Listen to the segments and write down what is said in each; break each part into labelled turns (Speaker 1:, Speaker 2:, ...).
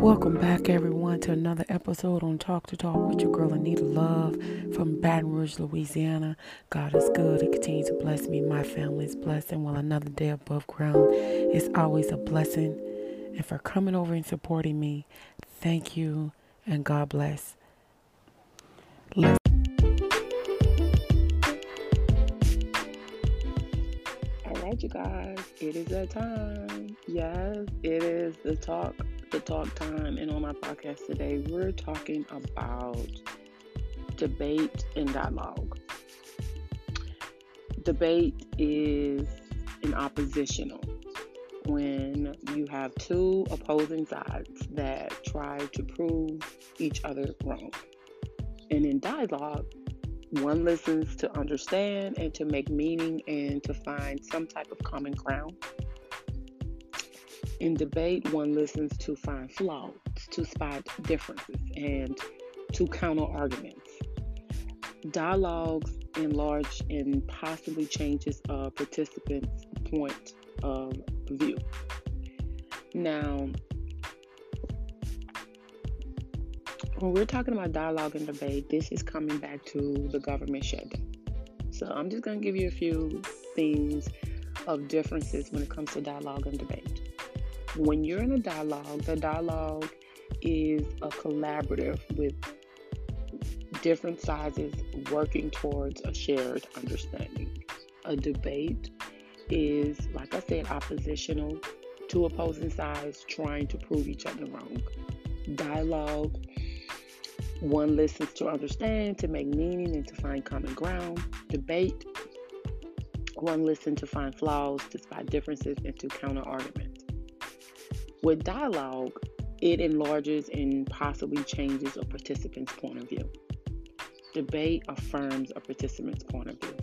Speaker 1: Welcome back, everyone, to another episode on Talk That Talk with your girl Anita Love from Baton Rouge, Louisiana. God is good. He continues to bless me. My family is blessed. And while another day above ground is always a blessing. And for coming over and supporting me, thank you and God bless. Let's
Speaker 2: All right, you guys, it is that time. Yes, it is the talk, the talk time. And on my podcast today, we're talking about debate and dialogue. Debate is an oppositional when you have two opposing sides that try to prove each other wrong. And in dialogue, one listens to understand and to make meaning and to find some type of common ground. In debate, one listens to find flaws, to spot differences, and to counter arguments. Dialogues enlarge and possibly changes a participant's point of view. Now, when we're talking about dialogue and debate, this is coming back to the government shutdown. So I'm just going to give you a few things of differences when it comes to dialogue and debate. When you're in a dialogue, the dialogue is a collaborative with different sizes working towards a shared understanding. A debate is, like I said, oppositional, two opposing sides trying to prove each other wrong. Dialogue one listens to understand, to make meaning, and to find common ground. Debate. One listens to find flaws, to spot differences, and to counter arguments. With dialogue, it enlarges and possibly changes a participant's point of view. Debate affirms a participant's point of view.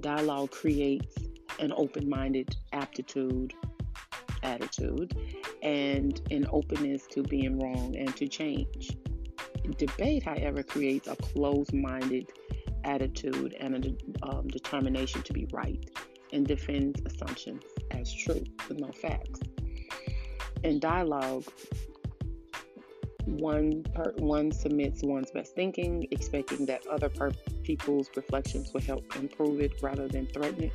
Speaker 2: Dialogue creates an open minded aptitude, attitude, and an openness to being wrong and to change. Debate, however, creates a closed minded attitude and a um, determination to be right and defends assumptions as true with no facts. In dialogue, one per, one submits one's best thinking, expecting that other per- people's reflections will help improve it rather than threaten it.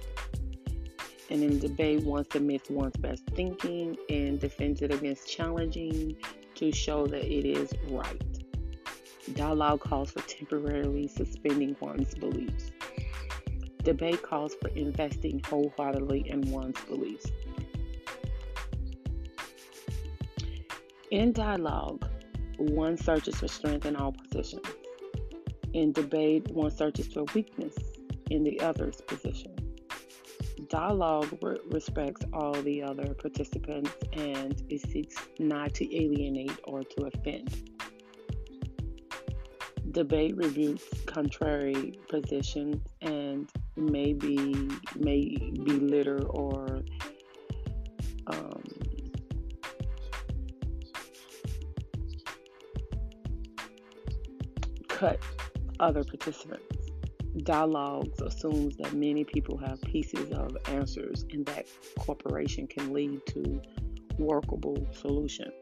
Speaker 2: And in debate, one submits one's best thinking and defends it against challenging to show that it is right. Dialogue calls for temporarily suspending one's beliefs. Debate calls for investing wholeheartedly in one's beliefs. In dialogue, one searches for strength in all positions. In debate, one searches for weakness in the other's position. Dialogue re- respects all the other participants and it seeks not to alienate or to offend. Debate rebukes contrary positions and may be may belittle or um, cut other participants. Dialogues assumes that many people have pieces of answers and that cooperation can lead to workable solutions.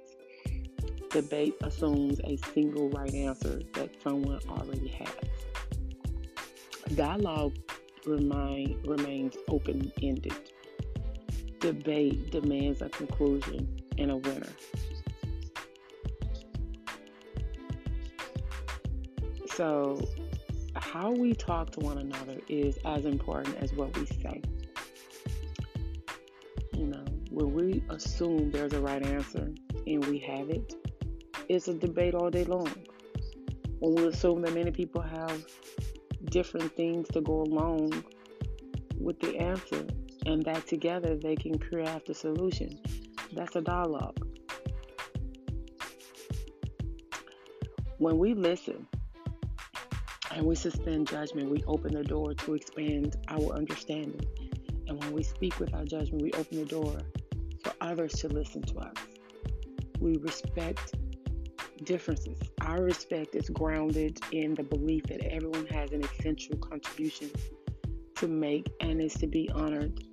Speaker 2: Debate assumes a single right answer that someone already has. Dialogue remain, remains open ended. Debate demands a conclusion and a winner. So, how we talk to one another is as important as what we say. You know, when we assume there's a right answer and we have it, it's a debate all day long. When we assume that many people have different things to go along with the answer and that together they can craft a solution, that's a dialogue. When we listen, and we suspend judgment, we open the door to expand our understanding. And when we speak with our judgment, we open the door for others to listen to us. We respect differences. Our respect is grounded in the belief that everyone has an essential contribution to make and is to be honored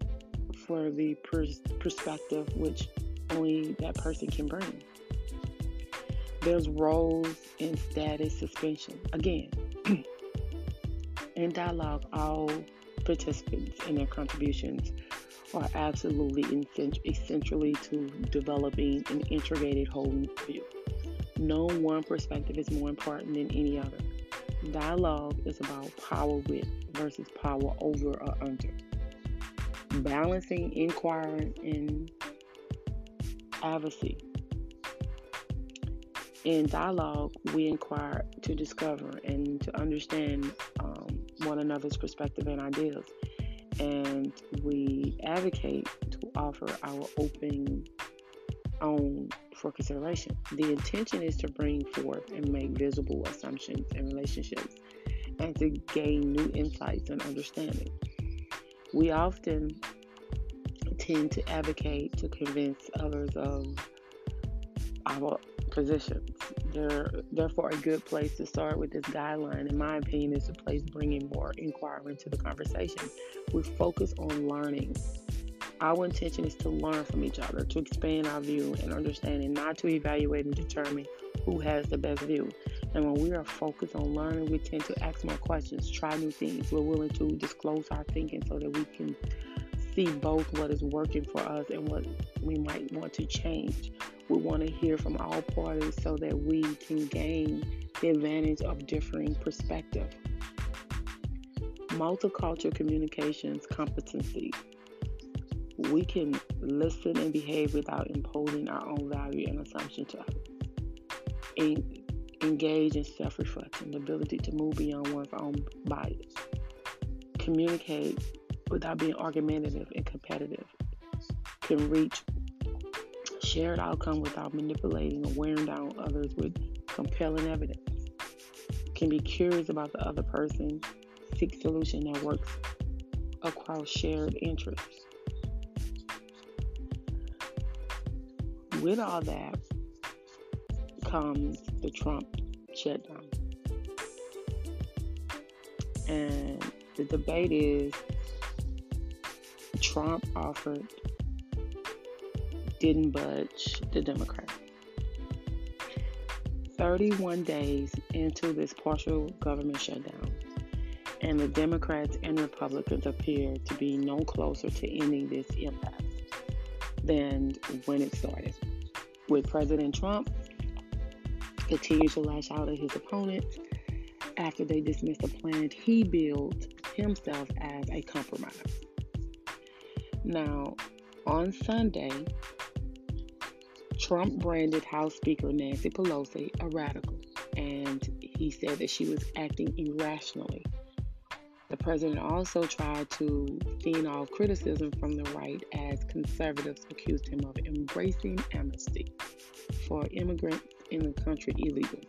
Speaker 2: for the pers- perspective which only that person can bring. There's roles and status suspension. Again, in dialogue, all participants and their contributions are absolutely essentially to developing an integrated whole view. No one perspective is more important than any other. Dialogue is about power with versus power over or under. Balancing inquiry and advocacy. In dialogue, we inquire to discover and to understand one another's perspective and ideas. And we advocate to offer our open own for consideration. The intention is to bring forth and make visible assumptions and relationships and to gain new insights and understanding. We often tend to advocate to convince others of our positions. Therefore, a good place to start with this guideline, in my opinion, is a place bringing more inquiry into the conversation. We focus on learning. Our intention is to learn from each other, to expand our view and understanding, not to evaluate and determine who has the best view. And when we are focused on learning, we tend to ask more questions, try new things. We're willing to disclose our thinking so that we can see both what is working for us and what we might want to change. We want to hear from all parties so that we can gain the advantage of differing perspective. Multicultural communications competency. We can listen and behave without imposing our own value and assumption to others. En- engage in self-reflection, the ability to move beyond one's own bias. Communicate without being argumentative and competitive. Can reach shared outcome without manipulating or wearing down others with compelling evidence. Can be curious about the other person, seek solution that works across shared interests. With all that comes the Trump shutdown. And the debate is Trump offered didn't budge the Democrats. 31 days into this partial government shutdown, and the Democrats and Republicans appear to be no closer to ending this impasse than when it started. With President Trump continuing to lash out at his opponents after they dismissed a plan he built himself as a compromise. Now, on Sunday, Trump branded House Speaker Nancy Pelosi a radical, and he said that she was acting irrationally. The president also tried to fend off criticism from the right as conservatives accused him of embracing amnesty for immigrants in the country illegally.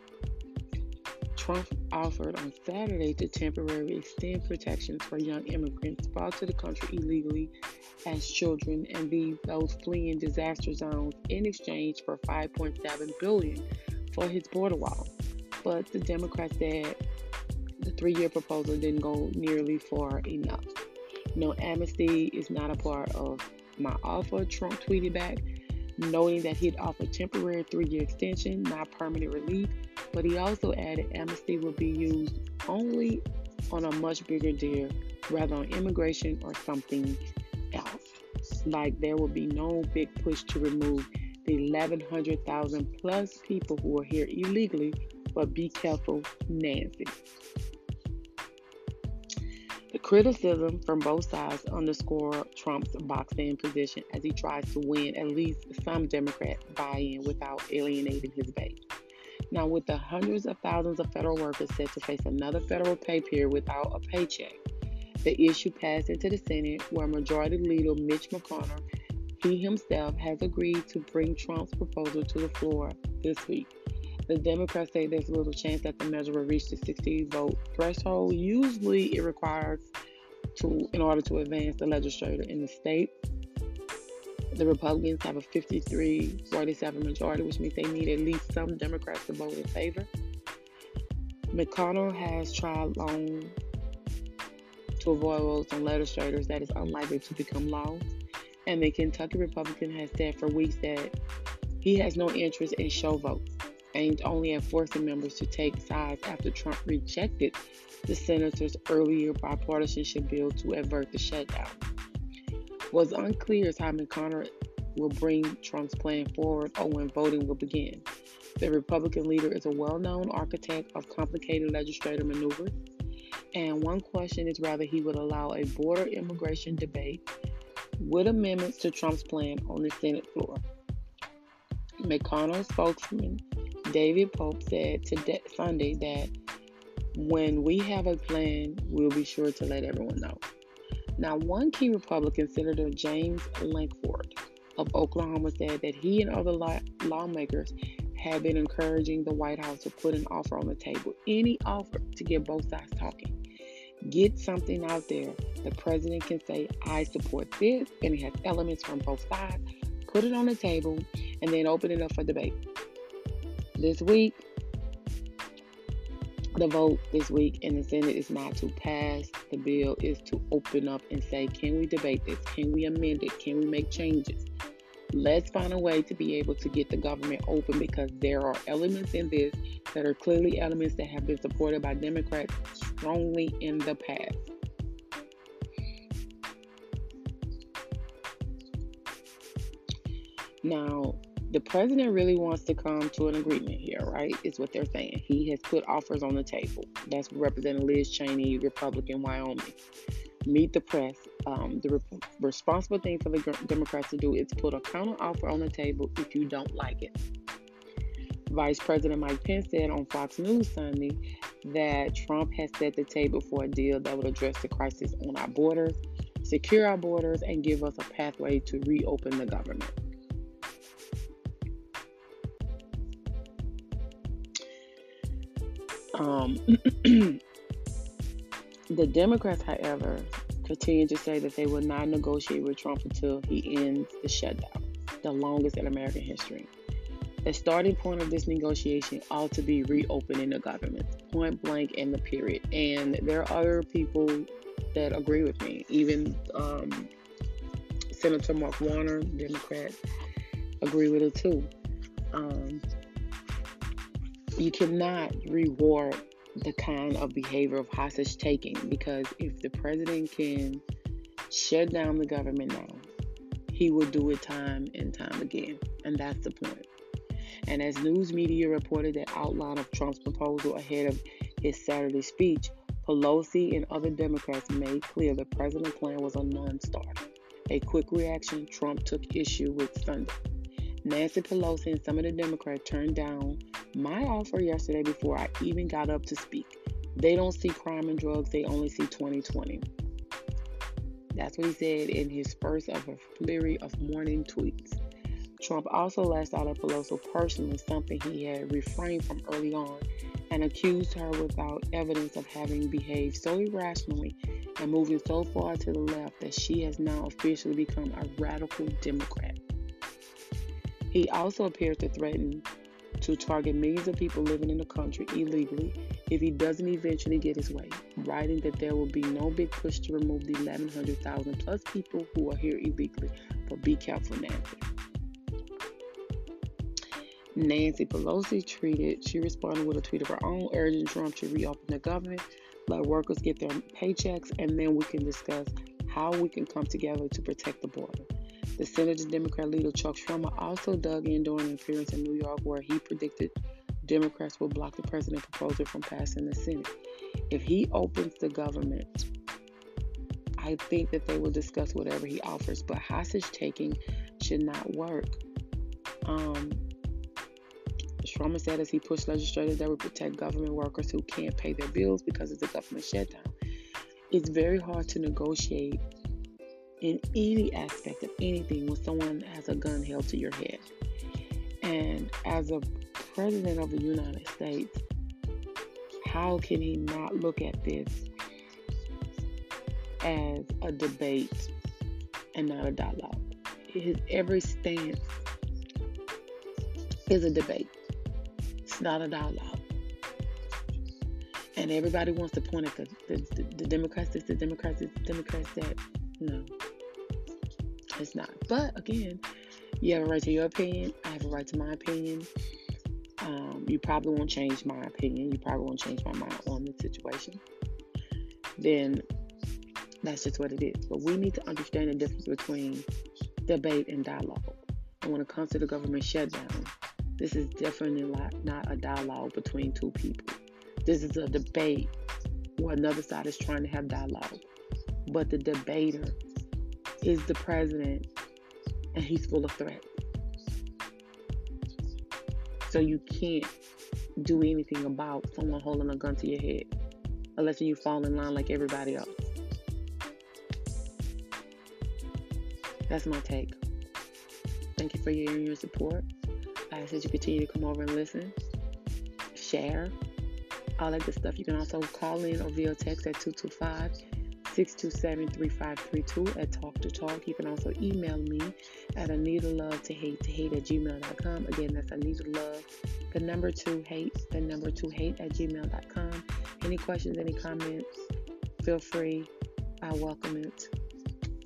Speaker 2: Trump offered on Saturday to temporarily extend protections for young immigrants brought to the country illegally as children and leave those fleeing disaster zones in exchange for 5.7 billion for his border wall. But the Democrats said the three-year proposal didn't go nearly far enough. No amnesty is not a part of my offer, Trump tweeted back, noting that he'd offer temporary three-year extension, not permanent relief but he also added amnesty will be used only on a much bigger deal rather on immigration or something else. Like there will be no big push to remove the 1,100,000 plus people who are here illegally, but be careful, Nancy. The criticism from both sides underscore Trump's boxing position as he tries to win at least some Democrat buy in without alienating his base. Now, with the hundreds of thousands of federal workers set to face another federal pay period without a paycheck, the issue passed into the Senate where Majority Leader Mitch McConnell, he himself, has agreed to bring Trump's proposal to the floor this week. The Democrats say there's little chance that the measure will reach the 60 vote threshold. Usually, it requires to, in order to advance the legislature in the state, the Republicans have a 53 47 majority, which means they need at least some Democrats to vote in favor. McConnell has tried long to avoid votes on legislators that is unlikely to become law. And the Kentucky Republican has said for weeks that he has no interest in show votes. aimed only at forcing members to take sides after Trump rejected the senator's earlier bipartisanship bill to avert the shutdown. What's unclear is how McConnell will bring Trump's plan forward or when voting will begin. The Republican leader is a well known architect of complicated legislative maneuvers, and one question is whether he would allow a border immigration debate with amendments to Trump's plan on the Senate floor. McConnell spokesman David Pope said today, Sunday that when we have a plan, we'll be sure to let everyone know. Now, one key Republican, Senator James Lankford of Oklahoma, said that he and other law- lawmakers have been encouraging the White House to put an offer on the table, any offer to get both sides talking. Get something out there. The president can say, I support this, and it has elements from both sides. Put it on the table and then open it up for debate. This week, the vote this week in the Senate is not to pass the bill, is to open up and say, can we debate this? Can we amend it? Can we make changes? Let's find a way to be able to get the government open because there are elements in this that are clearly elements that have been supported by Democrats strongly in the past. Now, the president really wants to come to an agreement here, right? Is what they're saying. He has put offers on the table. That's Representative Liz Cheney, Republican, Wyoming. Meet the press. Um, the re- responsible thing for the Democrats to do is put a counter offer on the table if you don't like it. Vice President Mike Pence said on Fox News Sunday that Trump has set the table for a deal that would address the crisis on our borders, secure our borders, and give us a pathway to reopen the government. Um, the Democrats, however, continue to say that they will not negotiate with Trump until he ends the shutdown, the longest in American history. The starting point of this negotiation ought to be reopening the government, point blank in the period. And there are other people that agree with me. Even um, Senator Mark Warner, Democrat, agree with it too. Um, you cannot reward the kind of behavior of hostage taking because if the president can shut down the government now, he will do it time and time again. And that's the point. And as news media reported the outline of Trump's proposal ahead of his Saturday speech, Pelosi and other Democrats made clear the president's plan was a non starter. A quick reaction Trump took issue with Sunday. Nancy Pelosi and some of the Democrats turned down my offer yesterday before I even got up to speak. They don't see crime and drugs, they only see 2020. That's what he said in his first of a flurry of morning tweets. Trump also lashed out at Pelosi personally, something he had refrained from early on, and accused her without evidence of having behaved so irrationally and moving so far to the left that she has now officially become a radical Democrat. He also appears to threaten to target millions of people living in the country illegally if he doesn't eventually get his way, writing that there will be no big push to remove the 1,100,000 plus people who are here illegally. But be careful, Nancy. Nancy Pelosi tweeted, she responded with a tweet of her own urging Trump to reopen the government, let workers get their paychecks, and then we can discuss how we can come together to protect the border. The Senate Democrat leader Chuck Schumer also dug in during an appearance in New York where he predicted Democrats will block the president's proposal from passing the Senate. If he opens the government, I think that they will discuss whatever he offers, but hostage taking should not work. Um, Schumer said as he pushed legislators that would protect government workers who can't pay their bills because of the government shutdown. It's very hard to negotiate in any aspect of anything when someone has a gun held to your head. And as a president of the United States, how can he not look at this as a debate and not a dialogue? His every stance is a debate. It's not a dialogue. And everybody wants to point at the, the, the, the Democrats, it's the Democrats, it's the Democrats that, no, it's not. But again, you have a right to your opinion. I have a right to my opinion. um, you probably won't change my opinion. You probably won't change my mind on the situation. Then that's just what it is. But we need to understand the difference between debate and dialogue. And when it comes to the government shutdown, this is definitely not a dialogue between two people. This is a debate where another side is trying to have dialogue. But the debater is the president and he's full of threats. So you can't do anything about someone holding a gun to your head unless you fall in line like everybody else. That's my take. Thank you for your, your support. Ask that you continue to come over and listen, share, all that good stuff. You can also call in or via text at 225 627 3532 at Talk That Talk. You can also email me at Anita Love to hate to hate at gmail.com. Again, that's Anita Love, the number two hate, the number two hate at gmail.com. Any questions, any comments, feel free. I welcome it.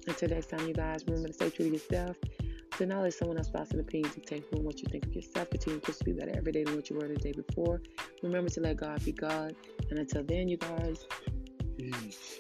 Speaker 2: Until next time, you guys, remember to stay true to yourself. To not let someone else thoughts and opinions dictate and what you think of yourself. Continue to be better every day than what you were the day before. Remember to let God be God. And until then, you guys, peace.